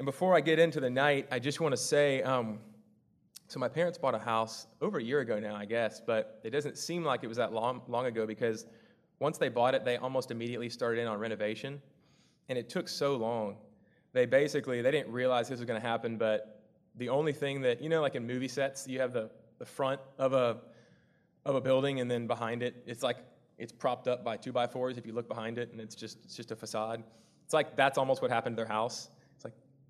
And before I get into the night, I just want to say um, so my parents bought a house over a year ago now, I guess, but it doesn't seem like it was that long, long ago because once they bought it, they almost immediately started in on renovation. And it took so long. They basically, they didn't realize this was going to happen, but the only thing that, you know, like in movie sets, you have the, the front of a, of a building and then behind it, it's like it's propped up by two by fours if you look behind it and it's just, it's just a facade. It's like that's almost what happened to their house.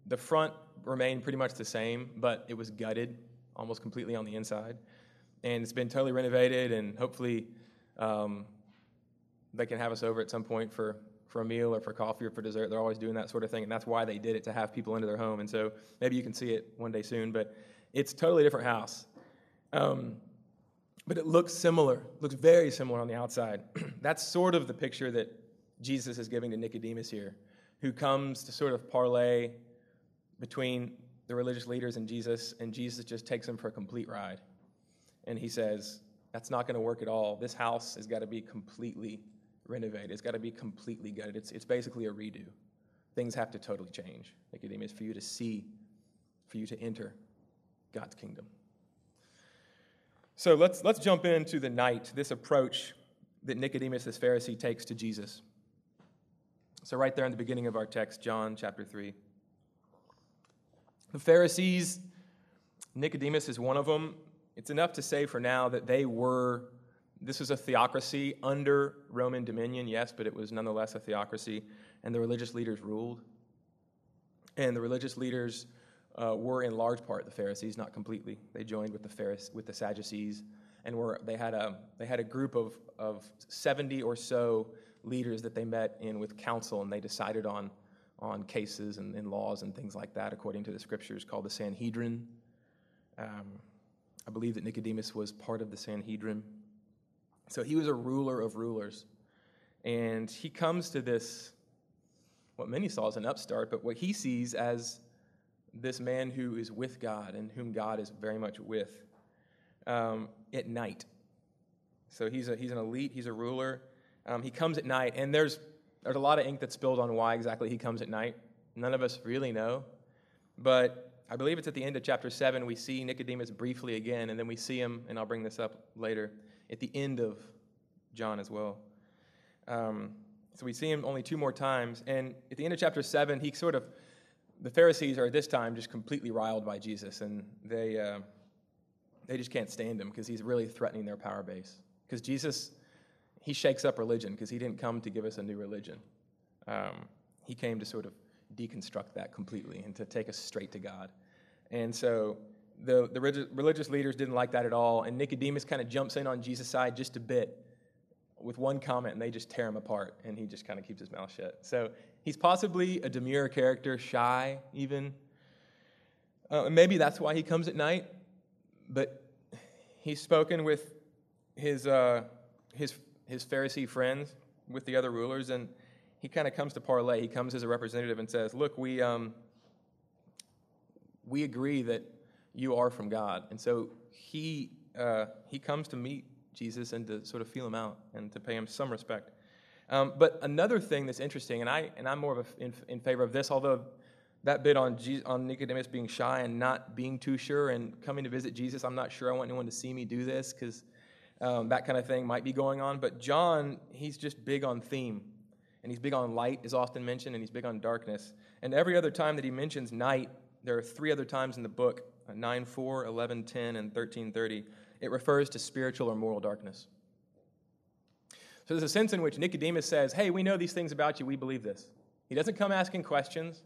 The front remained pretty much the same, but it was gutted almost completely on the inside. And it's been totally renovated, and hopefully um, they can have us over at some point for, for a meal or for coffee or for dessert. They're always doing that sort of thing, and that's why they did it to have people into their home. And so maybe you can see it one day soon, but it's totally different house. Um, but it looks similar, looks very similar on the outside. that's sort of the picture that Jesus is giving to Nicodemus here, who comes to sort of parlay between the religious leaders and Jesus, and Jesus just takes them for a complete ride. And he says, That's not going to work at all. This house has got to be completely renovated, it's got to be completely gutted. It's, it's basically a redo. Things have to totally change, Nicodemus, for you to see, for you to enter God's kingdom. So let's, let's jump into the night, this approach that Nicodemus, this Pharisee, takes to Jesus. So, right there in the beginning of our text, John chapter 3. The Pharisees, Nicodemus is one of them. It's enough to say for now that they were, this was a theocracy under Roman dominion, yes, but it was nonetheless a theocracy, and the religious leaders ruled. And the religious leaders uh, were in large part the Pharisees, not completely. They joined with the Pharisees, with the Sadducees, and were they had a they had a group of of seventy or so leaders that they met in with council, and they decided on on cases and, and, laws and things like that, according to the scriptures, called the Sanhedrin. Um, I believe that Nicodemus was part of the Sanhedrin. So he was a ruler of rulers. And he comes to this, what many saw as an upstart, but what he sees as this man who is with God and whom God is very much with um, at night. So he's, a, he's an elite, he's a ruler. Um, he comes at night, and there's there's a lot of ink that's spilled on why exactly he comes at night. None of us really know. But I believe it's at the end of chapter 7, we see Nicodemus briefly again, and then we see him, and I'll bring this up later, at the end of John as well. Um, so we see him only two more times. And at the end of chapter 7, he sort of, the Pharisees are at this time just completely riled by Jesus, and they, uh, they just can't stand him because he's really threatening their power base. Because Jesus he shakes up religion because he didn't come to give us a new religion. Um, he came to sort of deconstruct that completely and to take us straight to God. And so the, the religious leaders didn't like that at all. And Nicodemus kind of jumps in on Jesus' side just a bit with one comment, and they just tear him apart. And he just kind of keeps his mouth shut. So he's possibly a demure character, shy even. Uh, maybe that's why he comes at night. But he's spoken with his, uh, his his Pharisee friends with the other rulers, and he kind of comes to parlay. He comes as a representative and says, Look, we, um, we agree that you are from God. And so he, uh, he comes to meet Jesus and to sort of feel him out and to pay him some respect. Um, but another thing that's interesting, and, I, and I'm more of a, in, in favor of this, although that bit on, Jesus, on Nicodemus being shy and not being too sure and coming to visit Jesus, I'm not sure I want anyone to see me do this because um, that kind of thing might be going on. But John, he's just big on theme. And he's big on light, is often mentioned, and he's big on darkness. And every other time that he mentions night, there are three other times in the book uh, 9 4, 11 10, and 13 30. It refers to spiritual or moral darkness. So there's a sense in which Nicodemus says, Hey, we know these things about you, we believe this. He doesn't come asking questions.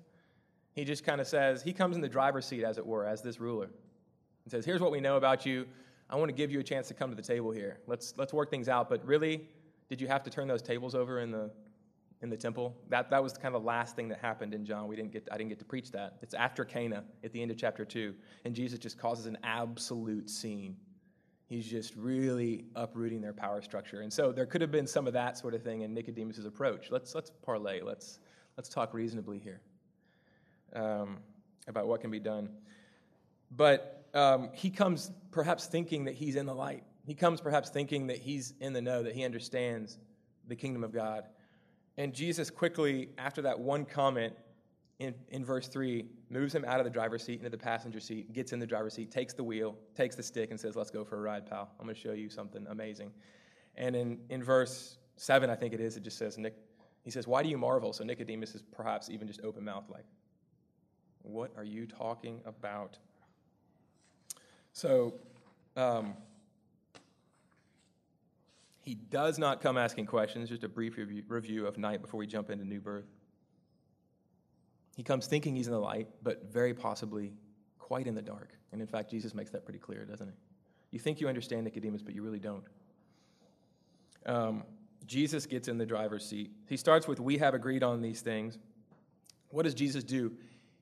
He just kind of says, He comes in the driver's seat, as it were, as this ruler. And says, Here's what we know about you. I want to give you a chance to come to the table here. Let's, let's work things out. But really, did you have to turn those tables over in the, in the temple? That, that was kind of the last thing that happened in John. We didn't get, I didn't get to preach that. It's after Cana at the end of chapter 2. And Jesus just causes an absolute scene. He's just really uprooting their power structure. And so there could have been some of that sort of thing in Nicodemus' approach. Let's, let's parlay. Let's, let's talk reasonably here um, about what can be done. But um, he comes perhaps thinking that he's in the light. He comes perhaps thinking that he's in the know, that he understands the kingdom of God. And Jesus quickly, after that one comment, in, in verse 3, moves him out of the driver's seat into the passenger seat, gets in the driver's seat, takes the wheel, takes the stick, and says, Let's go for a ride, pal. I'm going to show you something amazing. And in, in verse 7, I think it is, it just says, Nick, he says, Why do you marvel? So Nicodemus is perhaps even just open mouthed, like, What are you talking about? So, um, he does not come asking questions, just a brief review, of night before we jump into new birth. He comes thinking he's in the light, but very possibly quite in the dark. And in fact, Jesus makes that pretty clear, doesn't he? You think you understand Nicodemus, but you really don't. Um, Jesus gets in the driver's seat. He starts with, We have agreed on these things. What does Jesus do?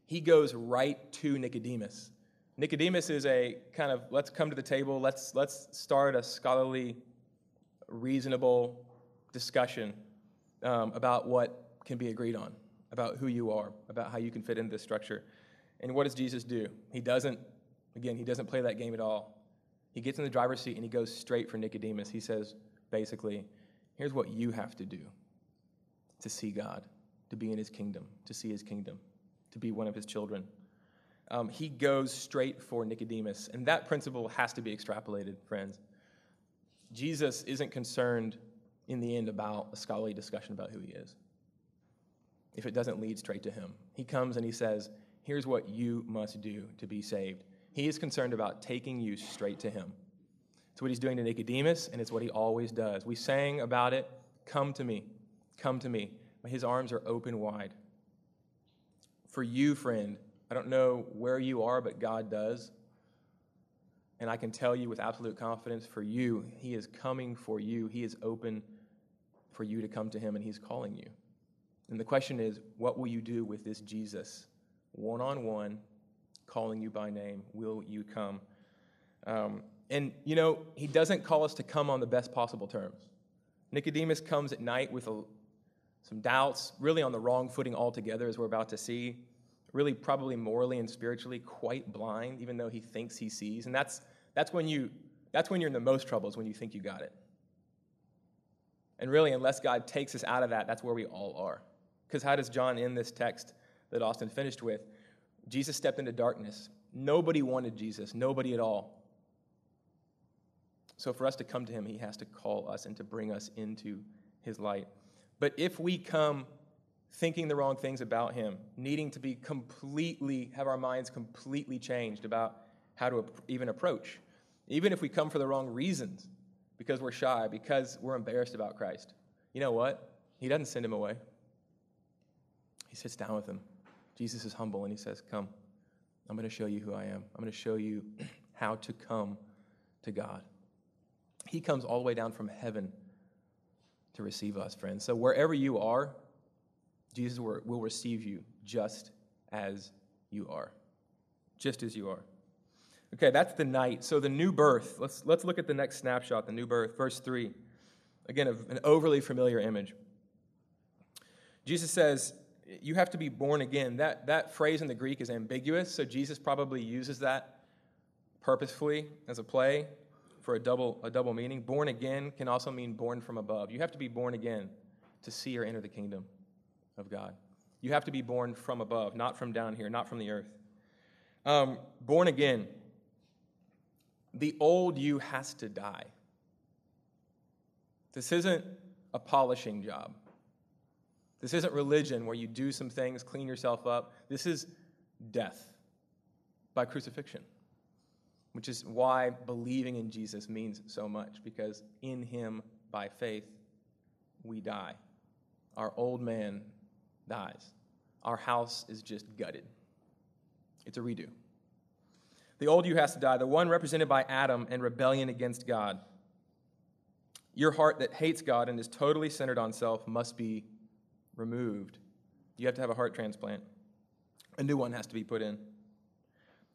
He goes right to Nicodemus. Nicodemus is a kind of let's come to the table, let's, let's start a scholarly reasonable discussion um, about what can be agreed on, about who you are, about how you can fit into this structure. And what does Jesus do? He doesn't, again, he doesn't play that game at all. He gets in the driver's seat and he goes straight for Nicodemus. He says, basically, here's what you have to do to see God, to be in his kingdom, to see his kingdom, to be one of his children. Um, he goes straight for Nicodemus. And that principle has to be extrapolated, friends. Jesus isn't concerned in the end about a scholarly discussion about who he is if it doesn't lead straight to him. He comes and he says, Here's what you must do to be saved. He is concerned about taking you straight to him. It's what he's doing to Nicodemus, and it's what he always does. We sang about it Come to me, come to me. His arms are open wide. For you, friend, I don't know where you are, but God does. And I can tell you with absolute confidence for you, He is coming for you. He is open for you to come to Him, and He's calling you. And the question is, what will you do with this Jesus, one on one, calling you by name? Will you come? Um, and, you know, He doesn't call us to come on the best possible terms. Nicodemus comes at night with a, some doubts, really on the wrong footing altogether, as we're about to see. Really, probably morally and spiritually quite blind, even though he thinks he sees. And that's that's when you that's when you're in the most trouble is when you think you got it. And really, unless God takes us out of that, that's where we all are. Because how does John end this text that Austin finished with? Jesus stepped into darkness. Nobody wanted Jesus, nobody at all. So for us to come to him, he has to call us and to bring us into his light. But if we come thinking the wrong things about him, needing to be completely, have our minds completely changed about how to even approach. Even if we come for the wrong reasons, because we're shy, because we're embarrassed about Christ. You know what? He doesn't send him away. He sits down with him. Jesus is humble and he says, Come, I'm going to show you who I am. I'm going to show you how to come to God. He comes all the way down from heaven to receive us, friends. So wherever you are, Jesus will receive you just as you are. Just as you are. Okay, that's the night. So the new birth. Let's, let's look at the next snapshot, the new birth, verse 3. Again, an overly familiar image. Jesus says, You have to be born again. That, that phrase in the Greek is ambiguous, so Jesus probably uses that purposefully as a play for a double, a double meaning. Born again can also mean born from above. You have to be born again to see or enter the kingdom of God. You have to be born from above, not from down here, not from the earth. Um, born again the old you has to die. This isn't a polishing job. This isn't religion where you do some things, clean yourself up. This is death by crucifixion, which is why believing in Jesus means so much, because in him, by faith, we die. Our old man dies. Our house is just gutted. It's a redo. The old you has to die, the one represented by Adam and rebellion against God. Your heart that hates God and is totally centered on self must be removed. You have to have a heart transplant. A new one has to be put in.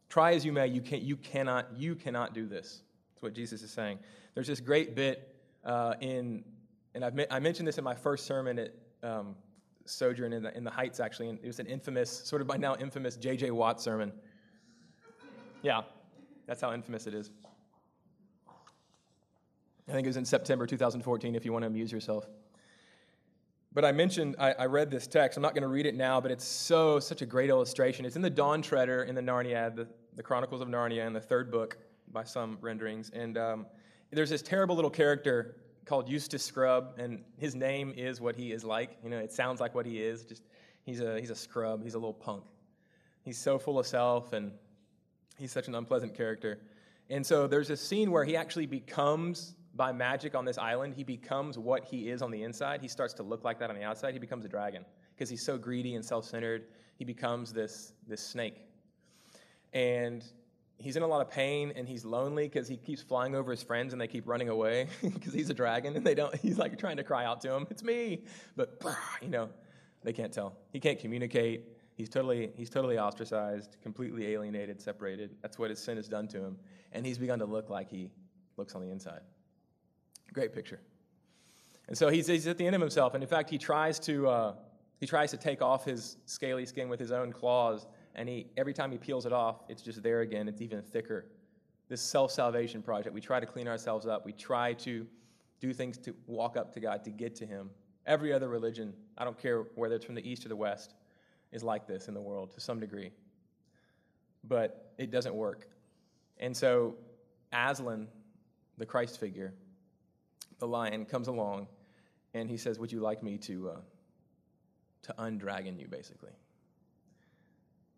Try as you may, you, can, you, cannot, you cannot do this. That's what Jesus is saying. There's this great bit uh, in, and I've, I mentioned this in my first sermon at um, Sojourn in the, in the Heights, actually, and it was an infamous, sort of by now infamous J.J. Watt sermon. Yeah, that's how infamous it is. I think it was in September 2014 if you want to amuse yourself. But I mentioned, I, I read this text. I'm not going to read it now, but it's so, such a great illustration. It's in the Dawn Treader in the Narnia, the, the Chronicles of Narnia, in the third book by some renderings. And um, there's this terrible little character called Eustace Scrubb, and his name is what he is like. You know, it sounds like what he is. Just he's a he's a scrub. He's a little punk. He's so full of self, and he's such an unpleasant character. And so there's a scene where he actually becomes by magic on this island, he becomes what he is on the inside. He starts to look like that on the outside. He becomes a dragon because he's so greedy and self-centered. He becomes this, this snake. And he's in a lot of pain and he's lonely because he keeps flying over his friends and they keep running away because he's a dragon and they don't he's like trying to cry out to him it's me but you know they can't tell he can't communicate he's totally he's totally ostracized completely alienated separated that's what his sin has done to him and he's begun to look like he looks on the inside Great picture. And so he's, he's at the end of himself. And in fact, he tries to, uh, he tries to take off his scaly skin with his own claws. And he, every time he peels it off, it's just there again. It's even thicker. This self salvation project, we try to clean ourselves up. We try to do things to walk up to God, to get to Him. Every other religion, I don't care whether it's from the East or the West, is like this in the world to some degree. But it doesn't work. And so Aslan, the Christ figure, the lion comes along and he says, Would you like me to, uh, to undragon you, basically?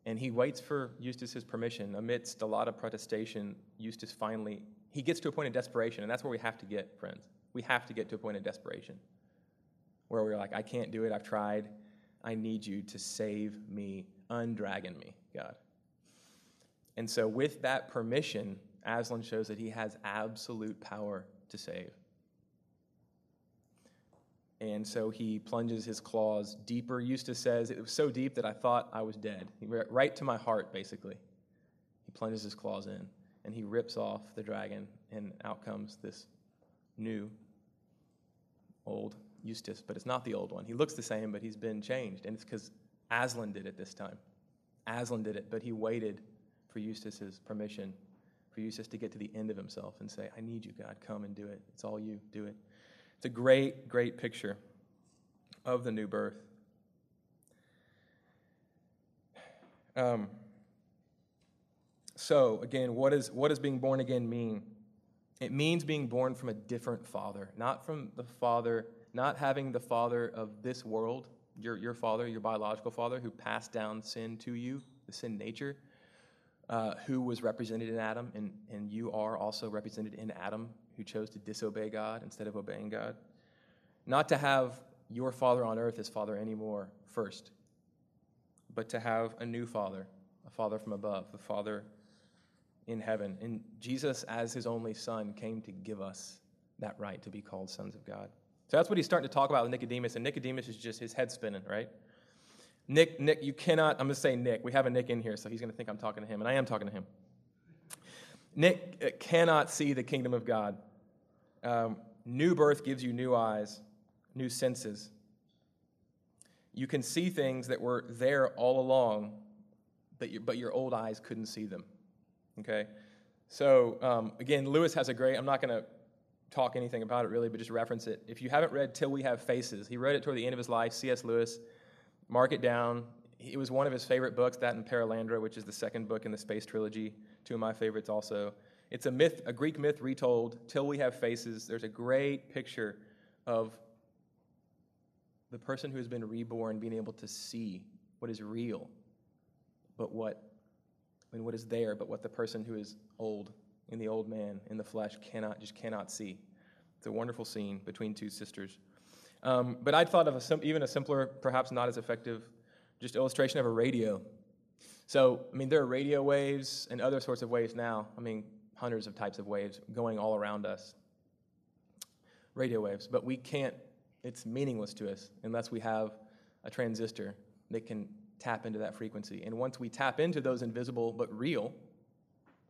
And he waits for Eustace's permission. Amidst a lot of protestation, Eustace finally he gets to a point of desperation, and that's where we have to get, friends. We have to get to a point of desperation where we're like, I can't do it, I've tried. I need you to save me, undragon me, God. And so, with that permission, Aslan shows that he has absolute power to save. And so he plunges his claws deeper. Eustace says, It was so deep that I thought I was dead. Right to my heart, basically. He plunges his claws in and he rips off the dragon, and out comes this new, old Eustace. But it's not the old one. He looks the same, but he's been changed. And it's because Aslan did it this time. Aslan did it, but he waited for Eustace's permission, for Eustace to get to the end of himself and say, I need you, God. Come and do it. It's all you. Do it. It's a great, great picture of the new birth. Um, so, again, what, is, what does being born again mean? It means being born from a different father, not from the father, not having the father of this world, your, your father, your biological father, who passed down sin to you, the sin nature, uh, who was represented in Adam, and, and you are also represented in Adam who chose to disobey God instead of obeying God. Not to have your father on earth as father anymore first, but to have a new father, a father from above, a father in heaven. And Jesus, as his only son, came to give us that right to be called sons of God. So that's what he's starting to talk about with Nicodemus, and Nicodemus is just his head spinning, right? Nick, Nick, you cannot, I'm going to say Nick. We have a Nick in here, so he's going to think I'm talking to him, and I am talking to him. Nick uh, cannot see the kingdom of God um, new birth gives you new eyes, new senses. You can see things that were there all along, but your, but your old eyes couldn't see them. Okay? So, um, again, Lewis has a great, I'm not going to talk anything about it really, but just reference it. If you haven't read Till We Have Faces, he wrote it toward the end of his life, C.S. Lewis. Mark it down. It was one of his favorite books, that and Perelandra, which is the second book in the Space Trilogy, two of my favorites also. It's a myth, a Greek myth retold, Till We Have Faces. There's a great picture of the person who has been reborn being able to see what is real, but what, I mean, what is there, but what the person who is old, in the old man, in the flesh, cannot, just cannot see. It's a wonderful scene between two sisters. Um, but I'd thought of a sim- even a simpler, perhaps not as effective, just illustration of a radio. So, I mean, there are radio waves and other sorts of waves now. I mean, hundreds of types of waves going all around us. Radio waves, but we can't, it's meaningless to us unless we have a transistor that can tap into that frequency. And once we tap into those invisible but real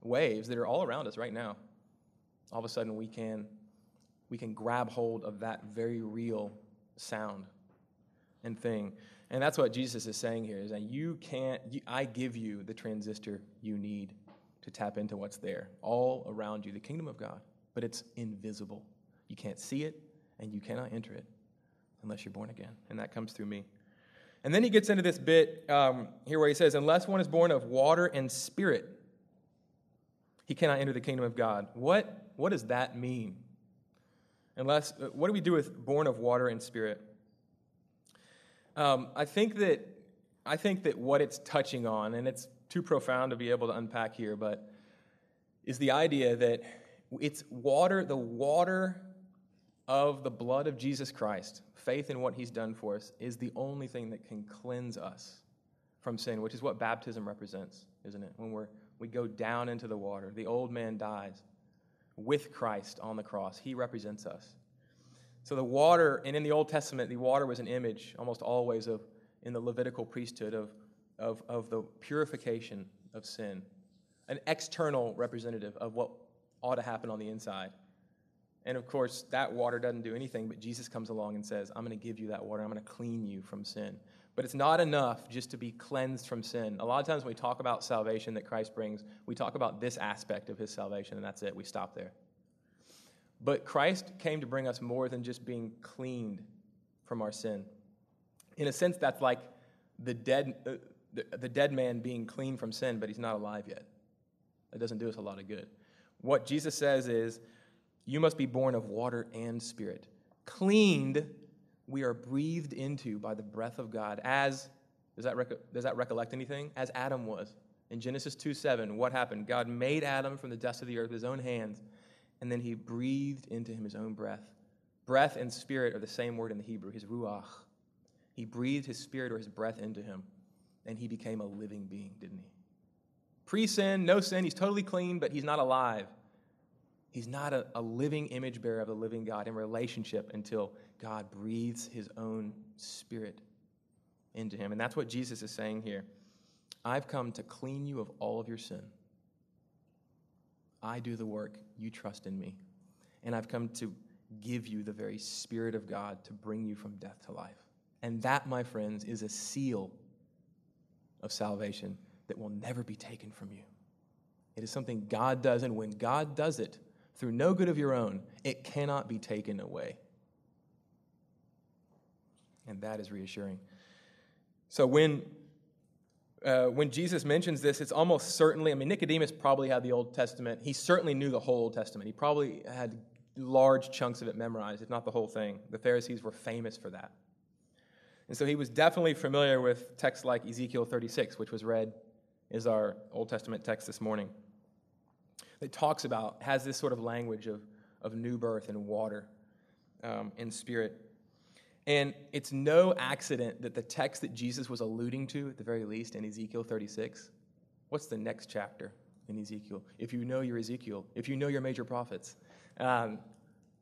waves that are all around us right now, all of a sudden we can we can grab hold of that very real sound and thing. And that's what Jesus is saying here is that you can't you, I give you the transistor you need to tap into what's there all around you, the kingdom of God, but it's invisible. You can't see it and you cannot enter it. unless you're born again. And that comes through me. And then he gets into this bit um, here where he says, Unless one is born of water and spirit, he cannot enter the kingdom of God. What, what does that mean? Unless, uh, what do we do with born of water and spirit? Um, I think that I think that what it's touching on, and it's too profound to be able to unpack here, but is the idea that it's water, the water of the blood of Jesus Christ, faith in what he's done for us, is the only thing that can cleanse us from sin, which is what baptism represents, isn't it? When we're, we go down into the water, the old man dies with Christ on the cross. He represents us. So the water, and in the Old Testament, the water was an image almost always of, in the Levitical priesthood, of, of, of the purification of sin, an external representative of what ought to happen on the inside. And of course, that water doesn't do anything, but Jesus comes along and says, I'm going to give you that water. I'm going to clean you from sin. But it's not enough just to be cleansed from sin. A lot of times when we talk about salvation that Christ brings, we talk about this aspect of his salvation, and that's it. We stop there. But Christ came to bring us more than just being cleaned from our sin. In a sense, that's like the dead, uh, the, the dead man being clean from sin, but he's not alive yet. That doesn't do us a lot of good. What Jesus says is, you must be born of water and spirit. Cleaned, we are breathed into by the breath of God. As, does that, does that recollect anything? As Adam was. In Genesis 2 7, what happened? God made Adam from the dust of the earth with his own hands, and then he breathed into him his own breath. Breath and spirit are the same word in the Hebrew, his ruach. He breathed his spirit or his breath into him, and he became a living being, didn't he? Pre sin, no sin, he's totally clean, but he's not alive. He's not a, a living image bearer of the living God in relationship until God breathes his own spirit into him. And that's what Jesus is saying here. I've come to clean you of all of your sin. I do the work, you trust in me. And I've come to give you the very Spirit of God to bring you from death to life. And that, my friends, is a seal of salvation that will never be taken from you. It is something God does, and when God does it, through no good of your own, it cannot be taken away. And that is reassuring. So when, uh, when Jesus mentions this, it's almost certainly, I mean, Nicodemus probably had the Old Testament. He certainly knew the whole Old Testament. He probably had large chunks of it memorized, if not the whole thing. The Pharisees were famous for that. And so he was definitely familiar with texts like Ezekiel 36, which was read as our Old Testament text this morning that talks about, has this sort of language of, of new birth and water um, and spirit. And it's no accident that the text that Jesus was alluding to, at the very least, in Ezekiel 36, what's the next chapter in Ezekiel? If you know your Ezekiel, if you know your major prophets, um,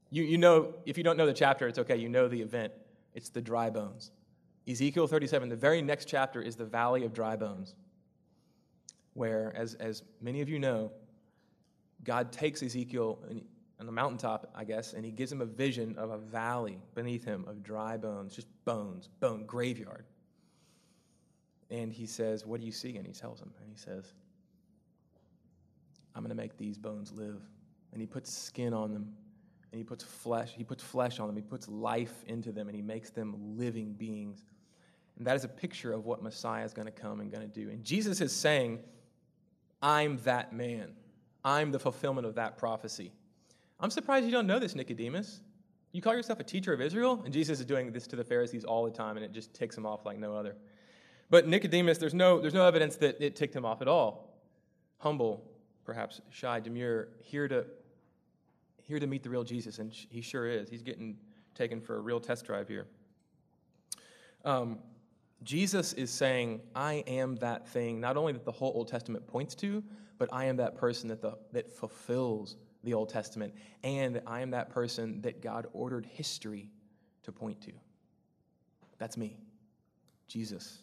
you, you know, if you don't know the chapter, it's okay, you know the event. It's the dry bones. Ezekiel 37, the very next chapter is the valley of dry bones, where, as, as many of you know, God takes Ezekiel on the mountaintop, I guess, and he gives him a vision of a valley beneath him of dry bones, just bones, bone, graveyard. And he says, What do you see? And he tells him, and he says, I'm going to make these bones live. And he puts skin on them, and he puts flesh, he puts flesh on them, he puts life into them, and he makes them living beings. And that is a picture of what Messiah is going to come and going to do. And Jesus is saying, I'm that man. I'm the fulfillment of that prophecy. I'm surprised you don't know this, Nicodemus. You call yourself a teacher of Israel? And Jesus is doing this to the Pharisees all the time, and it just ticks him off like no other. But Nicodemus, there's no, there's no evidence that it ticked him off at all. Humble, perhaps shy, demure, here to, here to meet the real Jesus, and he sure is. He's getting taken for a real test drive here. Um, Jesus is saying, I am that thing, not only that the whole Old Testament points to, but I am that person that, the, that fulfills the Old Testament. And I am that person that God ordered history to point to. That's me, Jesus,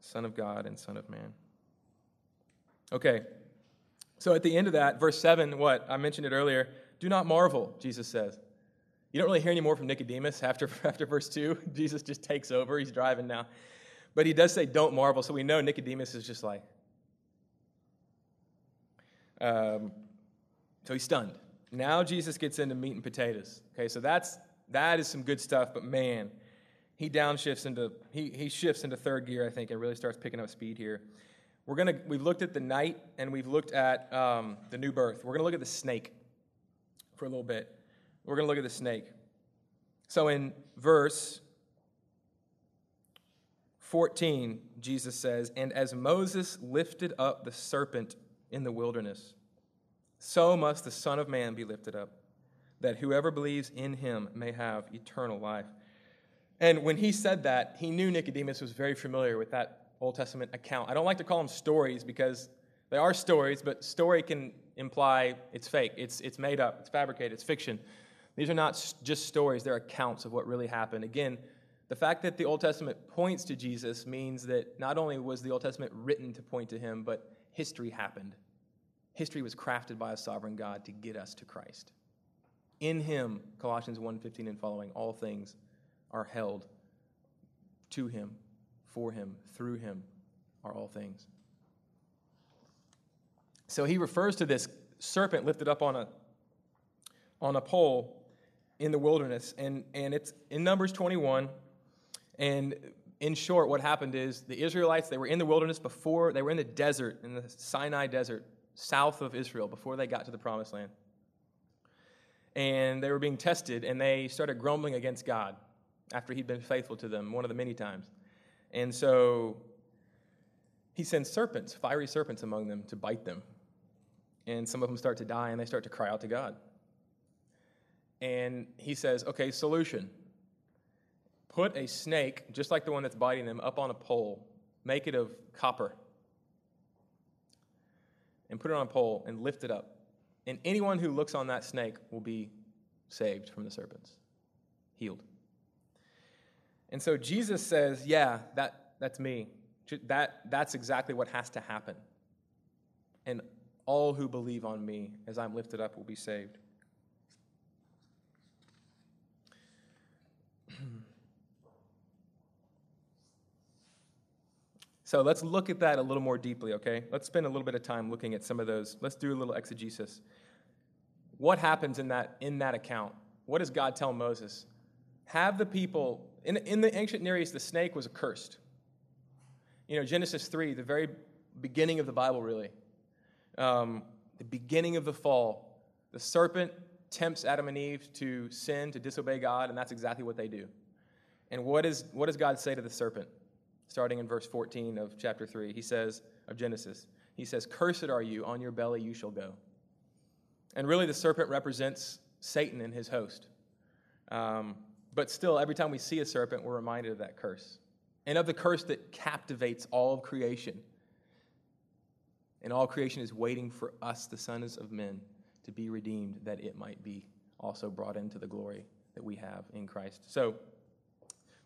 Son of God and Son of Man. Okay, so at the end of that, verse 7, what? I mentioned it earlier. Do not marvel, Jesus says. You don't really hear any more from Nicodemus after, after verse 2. Jesus just takes over. He's driving now. But he does say, don't marvel. So we know Nicodemus is just like, um, so he's stunned. Now Jesus gets into meat and potatoes. Okay, so that's that is some good stuff, but man, he downshifts into he, he shifts into third gear, I think, and really starts picking up speed here. We're gonna we've looked at the night and we've looked at um, the new birth. We're gonna look at the snake for a little bit. We're gonna look at the snake. So in verse 14, Jesus says, And as Moses lifted up the serpent in the wilderness, so must the Son of Man be lifted up, that whoever believes in him may have eternal life. And when he said that, he knew Nicodemus was very familiar with that Old Testament account. I don't like to call them stories because they are stories, but story can imply it's fake, it's, it's made up, it's fabricated, it's fiction. These are not just stories, they're accounts of what really happened. Again, the fact that the Old Testament points to Jesus means that not only was the Old Testament written to point to him, but history happened. History was crafted by a sovereign God to get us to Christ. In him, Colossians 1:15 and following, all things are held to him, for him, through him are all things. So he refers to this serpent lifted up on a on a pole in the wilderness and and it's in Numbers 21 and in short, what happened is the Israelites, they were in the wilderness before, they were in the desert, in the Sinai desert, south of Israel, before they got to the promised land. And they were being tested, and they started grumbling against God after he'd been faithful to them one of the many times. And so he sends serpents, fiery serpents among them to bite them. And some of them start to die, and they start to cry out to God. And he says, Okay, solution Put a snake, just like the one that's biting them, up on a pole. Make it of copper. And put it on a pole and lift it up. And anyone who looks on that snake will be saved from the serpents, healed. And so Jesus says, Yeah, that, that's me. That, that's exactly what has to happen. And all who believe on me as I'm lifted up will be saved. So let's look at that a little more deeply, okay? Let's spend a little bit of time looking at some of those. Let's do a little exegesis. What happens in that, in that account? What does God tell Moses? Have the people, in, in the ancient Near East, the snake was accursed. You know, Genesis 3, the very beginning of the Bible, really. Um, the beginning of the fall. The serpent tempts Adam and Eve to sin, to disobey God, and that's exactly what they do. And what, is, what does God say to the serpent? Starting in verse 14 of chapter 3. He says, of Genesis, he says, Cursed are you, on your belly you shall go. And really, the serpent represents Satan and his host. Um, but still, every time we see a serpent, we're reminded of that curse and of the curse that captivates all of creation. And all creation is waiting for us, the sons of men, to be redeemed, that it might be also brought into the glory that we have in Christ. So,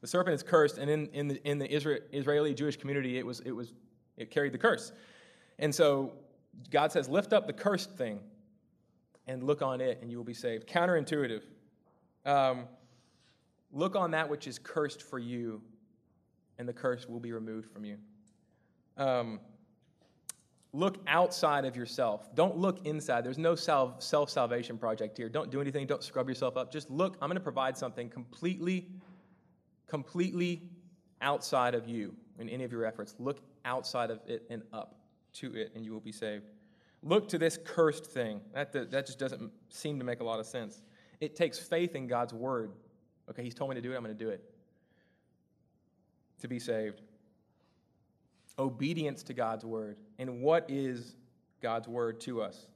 the serpent is cursed, and in, in the, in the Israeli Jewish community, it, was, it, was, it carried the curse. And so God says, Lift up the cursed thing and look on it, and you will be saved. Counterintuitive. Um, look on that which is cursed for you, and the curse will be removed from you. Um, look outside of yourself. Don't look inside. There's no self salvation project here. Don't do anything. Don't scrub yourself up. Just look. I'm going to provide something completely completely outside of you in any of your efforts. Look outside of it and up to it, and you will be saved. Look to this cursed thing. That, that just doesn't seem to make a lot of sense. It takes faith in God's word. Okay, He's told me to do it, I'm going to do it. To be saved. Obedience to God's word. And what is God's word to us?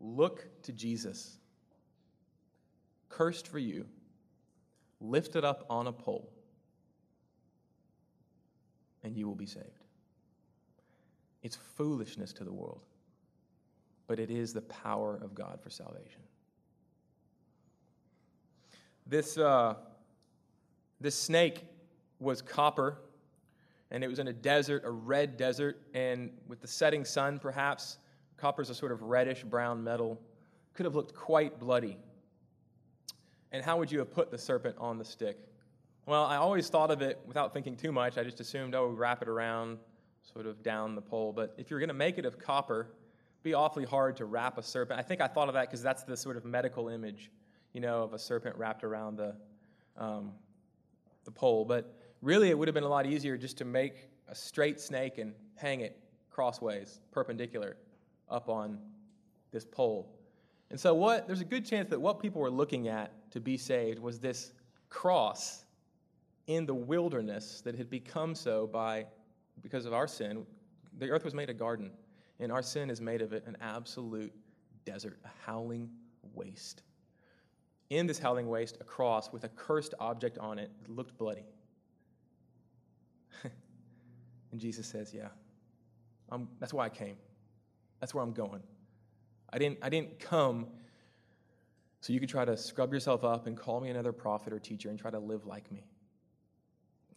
Look to Jesus. Cursed for you, lifted up on a pole and you will be saved. It's foolishness to the world, but it is the power of God for salvation. This, uh, this snake was copper, and it was in a desert, a red desert, and with the setting sun, perhaps, copper is a sort of reddish brown metal, could have looked quite bloody. And how would you have put the serpent on the stick? Well, I always thought of it without thinking too much. I just assumed, oh, wrap it around, sort of down the pole. But if you're going to make it of copper, it'd be awfully hard to wrap a serpent. I think I thought of that because that's the sort of medical image, you know, of a serpent wrapped around the, um, the pole. But really, it would have been a lot easier just to make a straight snake and hang it crossways, perpendicular, up on this pole. And so, what there's a good chance that what people were looking at to be saved was this cross in the wilderness that had become so by because of our sin. The earth was made a garden, and our sin has made of it an absolute desert, a howling waste. In this howling waste, a cross with a cursed object on it that looked bloody. and Jesus says, Yeah, I'm, that's why I came. That's where I'm going. I didn't, I didn't come so you could try to scrub yourself up and call me another prophet or teacher and try to live like me.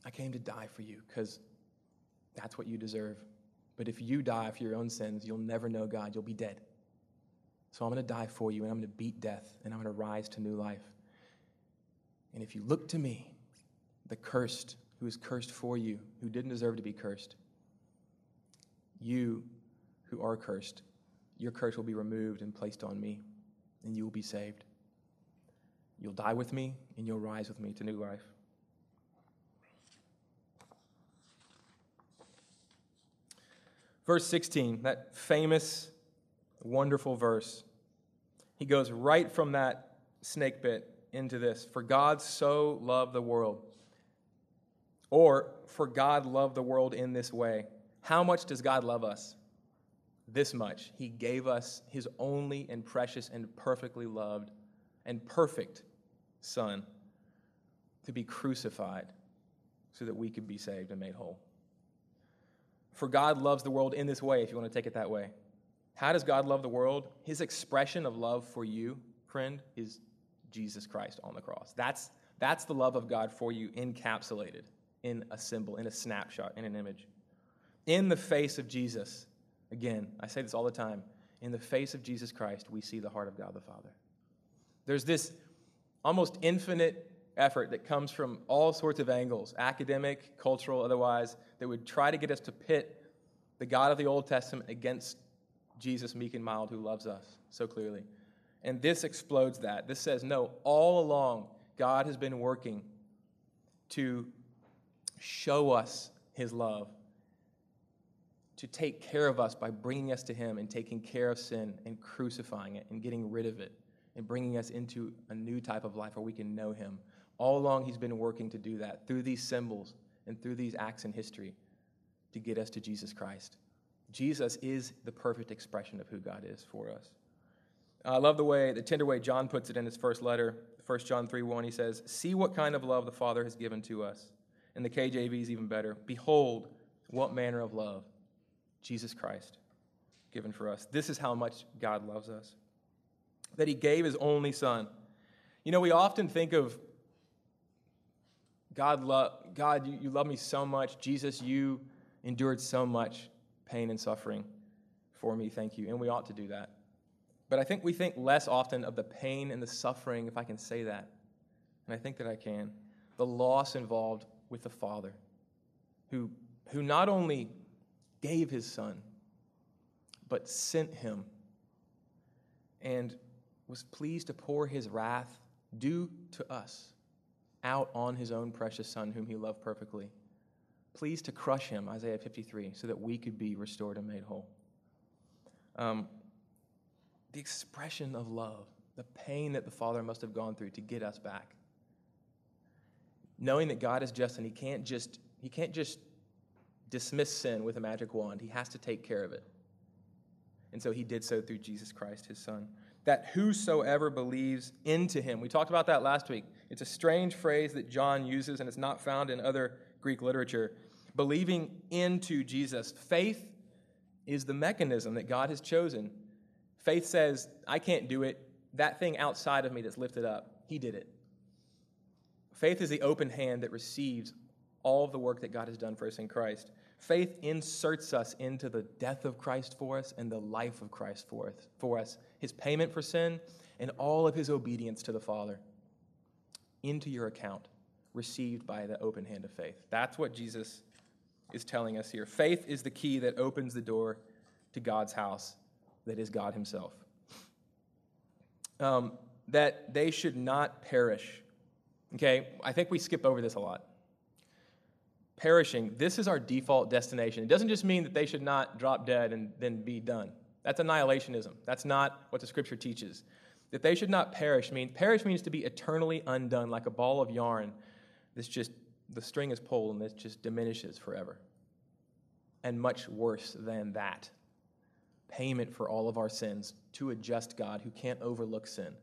I came to die for you because that's what you deserve. But if you die for your own sins, you'll never know God. You'll be dead. So I'm going to die for you, and I'm going to beat death, and I'm going to rise to new life. And if you look to me, the cursed, who is cursed for you, who didn't deserve to be cursed, you who are cursed, your curse will be removed and placed on me, and you will be saved. You'll die with me, and you'll rise with me to new life. Verse 16, that famous, wonderful verse. He goes right from that snake bit into this For God so loved the world. Or, For God loved the world in this way. How much does God love us? this much. He gave us his only and precious and perfectly loved and perfect Son to be crucified so that we could be saved and made whole. For God loves the world in this way, if you want to take it that way. How does God love the world? His expression of love for you, friend, is Jesus Christ on the cross. That's, that's the love of God for you encapsulated in a symbol, in a snapshot, in an image. In the face of Jesus, Again, I say this all the time. In the face of Jesus Christ, we see the heart of God the Father. There's this almost infinite effort that comes from all sorts of angles academic, cultural, otherwise that would try to get us to pit the God of the Old Testament against Jesus, meek and mild, who loves us so clearly. And this explodes that. This says, no, all along, God has been working to show us his love to take care of us by bringing us to Him and taking care of sin and crucifying it and getting rid of it and bringing us into a new type of life where we can know Him. All along, He's been working to do that through these symbols and through these acts in history to get us to Jesus Christ. Jesus is the perfect expression of who God is for us. I love the way, the tender way John puts it in his first letter, 1 John 3 1. He says, See what kind of love the Father has given to us. And the KJV is even better. Behold, what manner of love Jesus Christ given for us. This is how much God loves us. That he gave his only son. You know, we often think of God, love, God you, you love me so much. Jesus, you endured so much pain and suffering for me. Thank you. And we ought to do that. But I think we think less often of the pain and the suffering, if I can say that. And I think that I can. The loss involved with the Father, who, who not only gave his son, but sent him and was pleased to pour his wrath due to us out on his own precious son, whom he loved perfectly. Pleased to crush him, Isaiah 53, so that we could be restored and made whole. Um, the expression of love, the pain that the Father must have gone through to get us back. Knowing that God is just and he can't just, he can't just dismiss sin with a magic wand. He has to take care of it. And so he did so through Jesus Christ, his son. That whosoever believes into him. We talked about that last week. It's a strange phrase that John uses, and it's not found in other Greek literature. Believing into Jesus. Faith is the mechanism that God has chosen. Faith says, I can't do it. That thing outside of me that's lifted up, he did it. Faith is the open hand that receives all of the work that God has done for us in Christ. Faith inserts us into the death of Christ for us and the life of Christ for us, for us, his payment for sin and all of his obedience to the Father into your account, received by the open hand of faith. That's what Jesus is telling us here. Faith is the key that opens the door to God's house, that is God himself. Um, that they should not perish, Okay, I think we skip over this a lot. Perishing, this is our default destination. It doesn't just mean that they should not drop dead and then be done. That's annihilationism. That's not what the scripture teaches. That they should not perish means perish means to be eternally undone, like a ball of yarn that's just the string is pulled and it just diminishes forever. And much worse than that. Payment for all of our sins to a just God who can't overlook sin.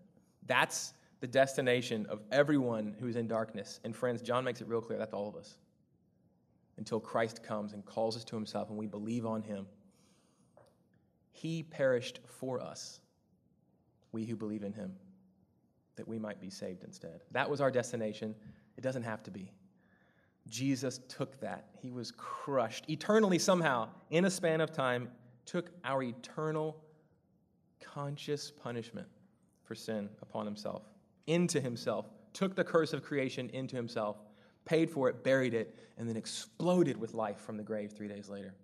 That's the destination of everyone who's in darkness. And friends, John makes it real clear that's all of us. Until Christ comes and calls us to himself and we believe on him. He perished for us, we who believe in him, that we might be saved instead. That was our destination. It doesn't have to be. Jesus took that. He was crushed eternally, somehow, in a span of time, took our eternal conscious punishment for sin upon himself, into himself, took the curse of creation into himself, paid for it, buried it, and then exploded with life from the grave three days later.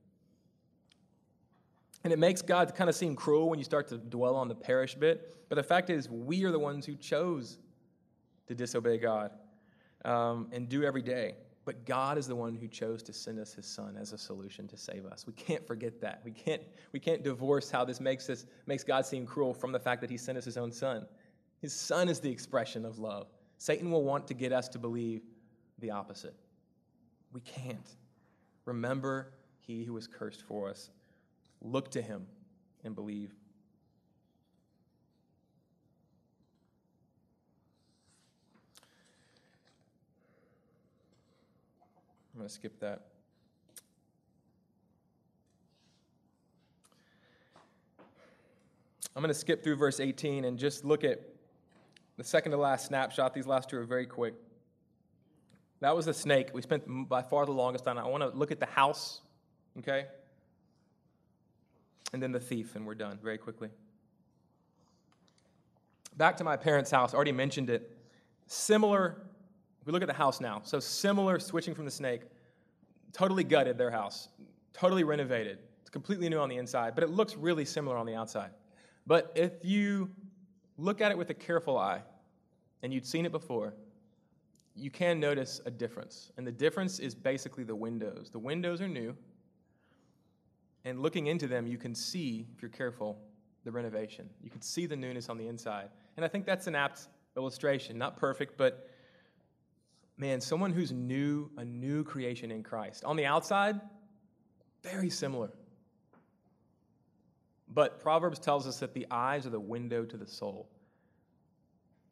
And it makes God kind of seem cruel when you start to dwell on the perish bit. But the fact is, we are the ones who chose to disobey God um, and do every day. But God is the one who chose to send us his son as a solution to save us. We can't forget that. We can't, we can't divorce how this makes, us, makes God seem cruel from the fact that he sent us his own son. His son is the expression of love. Satan will want to get us to believe the opposite. We can't. Remember he who was cursed for us. Look to him and believe. I'm going to skip that. I'm going to skip through verse 18 and just look at the second to last snapshot. These last two are very quick. That was the snake. We spent by far the longest on it. I want to look at the house, okay? And then the thief, and we're done very quickly. Back to my parents' house. Already mentioned it. Similar we look at the house now. So similar, switching from the snake, totally gutted their house, totally renovated. It's completely new on the inside, but it looks really similar on the outside. But if you look at it with a careful eye, and you'd seen it before, you can notice a difference. And the difference is basically the windows. The windows are new, and looking into them, you can see, if you're careful, the renovation. You can see the newness on the inside. And I think that's an apt illustration. Not perfect, but man, someone who's new, a new creation in Christ. On the outside, very similar. But Proverbs tells us that the eyes are the window to the soul.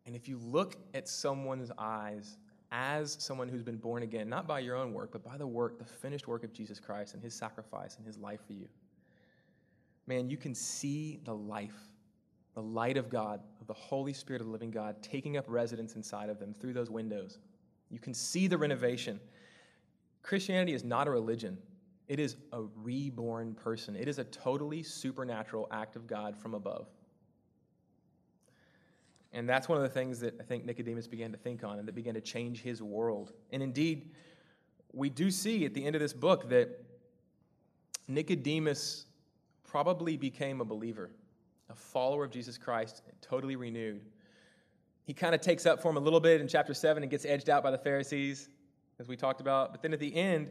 And if you look at someone's eyes as someone who's been born again, not by your own work, but by the work, the finished work of Jesus Christ and his sacrifice and his life for you, man, you can see the life, the light of God, of the Holy Spirit of the living God, taking up residence inside of them through those windows. You can see the renovation. Christianity is not a religion, it is a reborn person. It is a totally supernatural act of God from above. And that's one of the things that I think Nicodemus began to think on and that began to change his world. And indeed, we do see at the end of this book that Nicodemus probably became a believer, a follower of Jesus Christ, totally renewed he kind of takes up for him a little bit in chapter 7 and gets edged out by the Pharisees, as we talked about. But then at the end,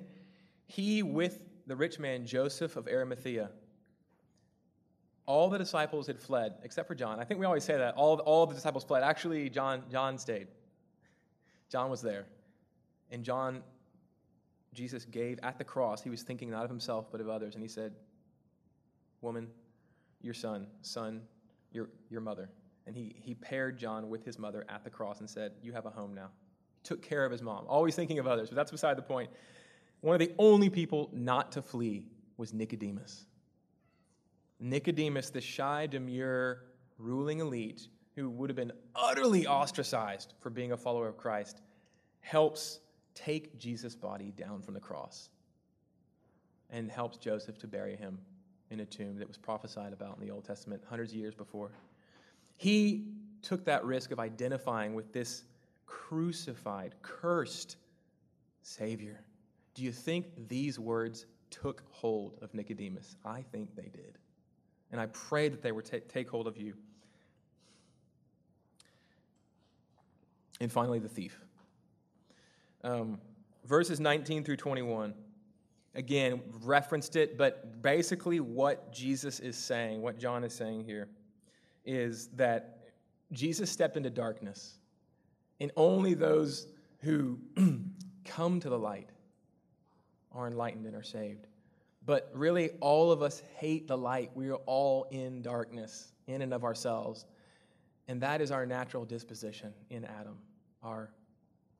he, with the rich man Joseph of Arimathea, all the disciples had fled except for John. I think we always say that. All, all the disciples fled. Actually, John, John stayed. John was there. And John, Jesus gave at the cross, he was thinking not of himself but of others. And he said, Woman, your son, son, your, your mother. And he, he paired John with his mother at the cross and said, You have a home now. Took care of his mom, always thinking of others, but that's beside the point. One of the only people not to flee was Nicodemus. Nicodemus, the shy, demure, ruling elite who would have been utterly ostracized for being a follower of Christ, helps take Jesus' body down from the cross and helps Joseph to bury him in a tomb that was prophesied about in the Old Testament hundreds of years before. He took that risk of identifying with this crucified, cursed Savior. Do you think these words took hold of Nicodemus? I think they did. And I pray that they would t- take hold of you. And finally, the thief. Um, verses 19 through 21. Again, referenced it, but basically, what Jesus is saying, what John is saying here, is that Jesus stepped into darkness, and only those who come to the light are enlightened and are saved. But really, all of us hate the light. We are all in darkness, in and of ourselves. And that is our natural disposition in Adam, our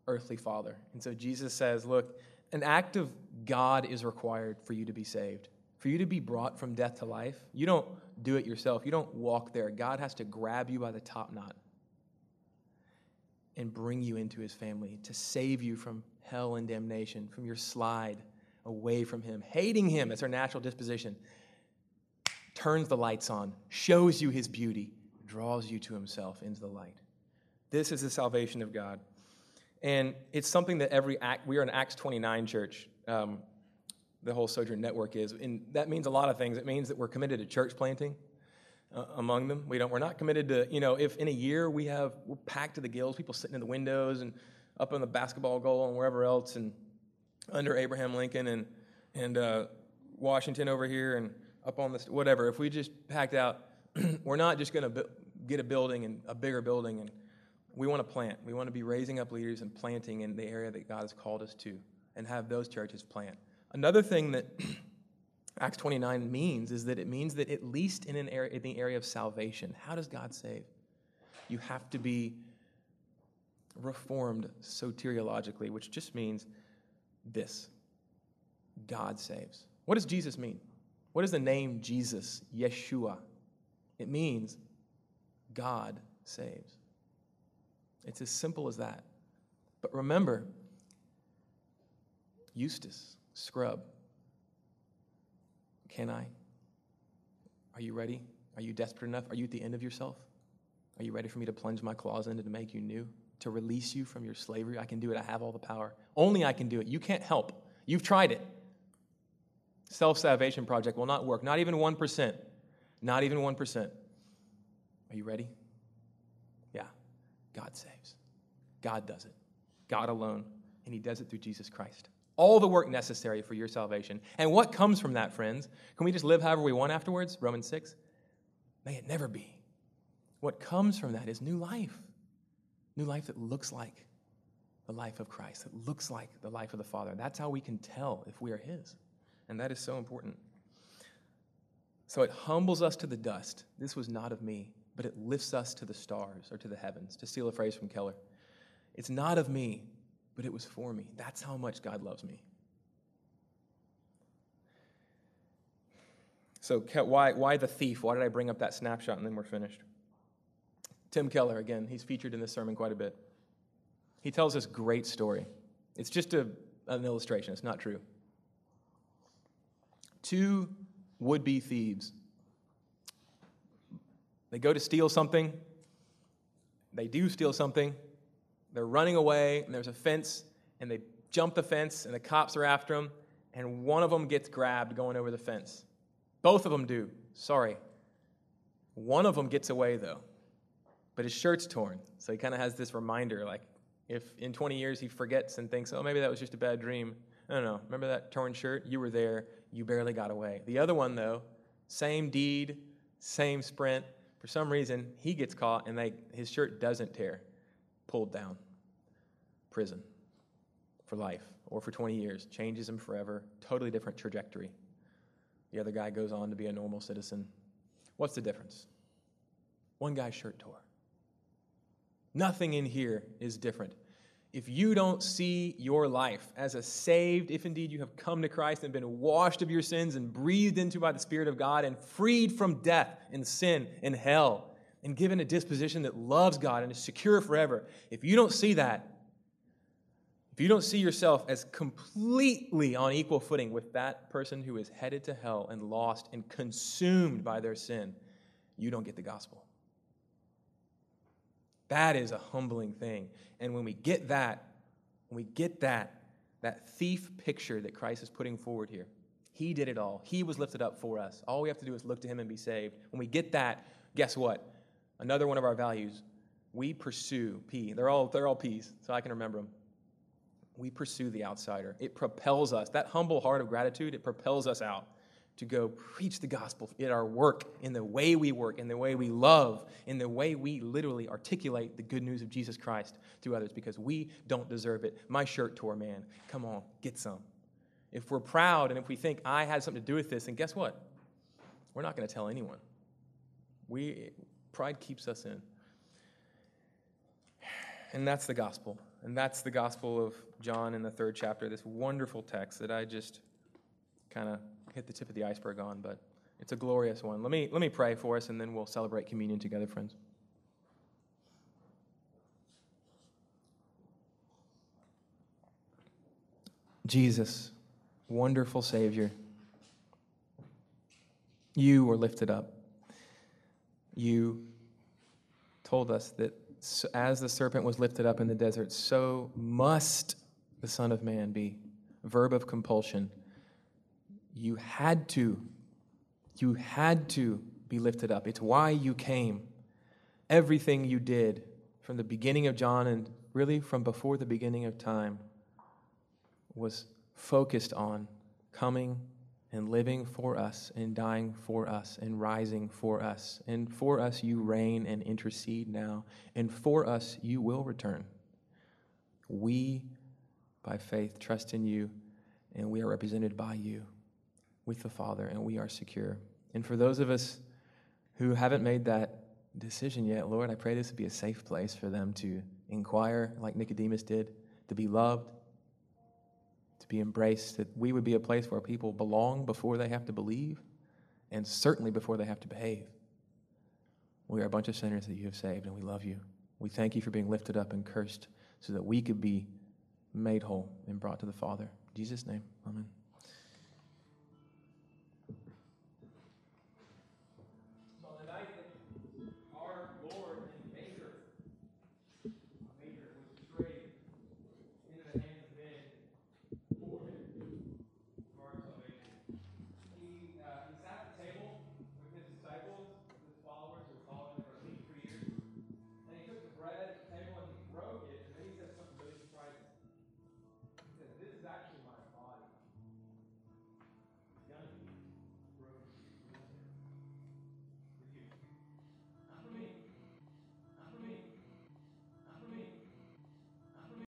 earthly father. And so Jesus says, Look, an act of God is required for you to be saved. For you to be brought from death to life, you don't do it yourself. You don't walk there. God has to grab you by the top knot and bring you into his family to save you from hell and damnation, from your slide away from him. Hating him, that's our natural disposition. Turns the lights on, shows you his beauty, draws you to himself into the light. This is the salvation of God. And it's something that every act, we are an Acts 29 church, um, the whole Sojourn Network is. And that means a lot of things. It means that we're committed to church planting uh, among them. We don't, we're not committed to, you know, if in a year we have, we're packed to the gills, people sitting in the windows and up on the basketball goal and wherever else, and under Abraham Lincoln and, and uh, Washington over here and up on this, whatever. If we just packed out, we're not just going to get a building and a bigger building and we want to plant. We want to be raising up leaders and planting in the area that God has called us to and have those churches plant. Another thing that Acts 29 means is that it means that at least in, an area, in the area of salvation, how does God save? You have to be reformed soteriologically, which just means this God saves. What does Jesus mean? What does the name Jesus, Yeshua? It means God saves. It's as simple as that. But remember, Eustace, Scrubb. Can I? Are you ready? Are you desperate enough? Are you at the end of yourself? Are you ready for me to plunge my claws into to make you new? To release you from your slavery? I can do it. I have all the power. Only I can do it. You can't help. You've tried it. Self salvation project will not work. Not even 1%. Not even 1%. Are you ready? Yeah. God saves. God does it. God alone. And He does it through Jesus Christ. All the work necessary for your salvation. And what comes from that, friends? Can we just live however we want afterwards? Romans 6? May it never be. What comes from that is new life. New life that looks like the life of Christ, that looks like the life of the Father. That's how we can tell if we are His. And that is so important. So it humbles us to the dust. This was not of me but it lifts us to the stars or to the heavens, to steal a phrase from Keller. It's not of me, but it was for me. That's how much God loves me. So, why, why the thief? Why did I bring up that snapshot and then we're finished? Tim Keller, again, he's featured in this sermon quite a bit. He tells this great story. It's just a, an illustration, it's not true. Two would be thieves they go to steal something. They do steal something. They're running away, and there's a fence, and they jump the fence, and the cops are after them, and one of them gets grabbed going over the fence. Both of them do. Sorry. One of them gets away, though, but his shirt's torn. So he kind of has this reminder like, if in 20 years he forgets and thinks, oh, maybe that was just a bad dream. I don't know. Remember that torn shirt? You were there. You barely got away. The other one, though, same deed, same sprint, for some reason, he gets caught and they, his shirt doesn't tear, pulled down. Prison for life or for 20 years, changes him forever, totally different trajectory. The other guy goes on to be a normal citizen. What's the difference? One guy's shirt tore. Nothing in here is different if you don't see your life as a saved, if indeed you have come to Christ and been washed of your sins and breathed into by the Spirit of God and freed from death and sin and hell and given a disposition that loves God and is secure forever, if you don't see that, if you don't see yourself as completely on equal footing with that person who is headed to hell and lost and consumed by their sin, you don't get the gospel. That is a humbling thing. And when we get that, when we get that, that thief picture that Christ is putting forward here, he did it all. He was lifted up for us. All we have to do is look to him and be saved. When we get that, guess what? Another one of our values, we pursue P. They're all, they're all P's, so I can remember them. we pursue the outsider. It propels us. That humble heart of gratitude, it propels us out to go preach the gospel in our work, in the way we work, in the way we love, in the way we literally articulate the good news of Jesus Christ to others because we don't deserve it. My shirt tore, man. Come on, get some. If we're proud and if we think I had something to do with this, then guess what? We're not going to tell anyone. We, pride keeps us in. And that's the gospel. And that's the gospel of John in the third chapter, this wonderful text that I just kind of hit the tip of the iceberg on, but it's a glorious one. Let me, let me pray for us, and then we'll celebrate communion together, friends. Jesus, wonderful Savior, you were lifted up. You told us that as the serpent was lifted up in the desert, so must the Son of Man be. Verb of compulsion. You had to. You had to be lifted up. It's why you came. Everything you did from the beginning of John and really from before the beginning of time was focused on coming and living for us and dying for us and rising for us. And for us, you reign and intercede now. And for us, you will return. We, by faith, trust in you, and we are represented by you with the Father, and we are secure. And for those of us who haven't made that decision yet, Lord, I pray this would be a safe place for them to inquire, like Nicodemus did, to be loved, to be embraced, that we would be a place where people belong before they have to believe, and certainly before they have to behave. We are a bunch of sinners that you have saved, and we love you. We thank you for being lifted up and cursed so that we could be made whole and brought to the Father. In Jesus' name, amen.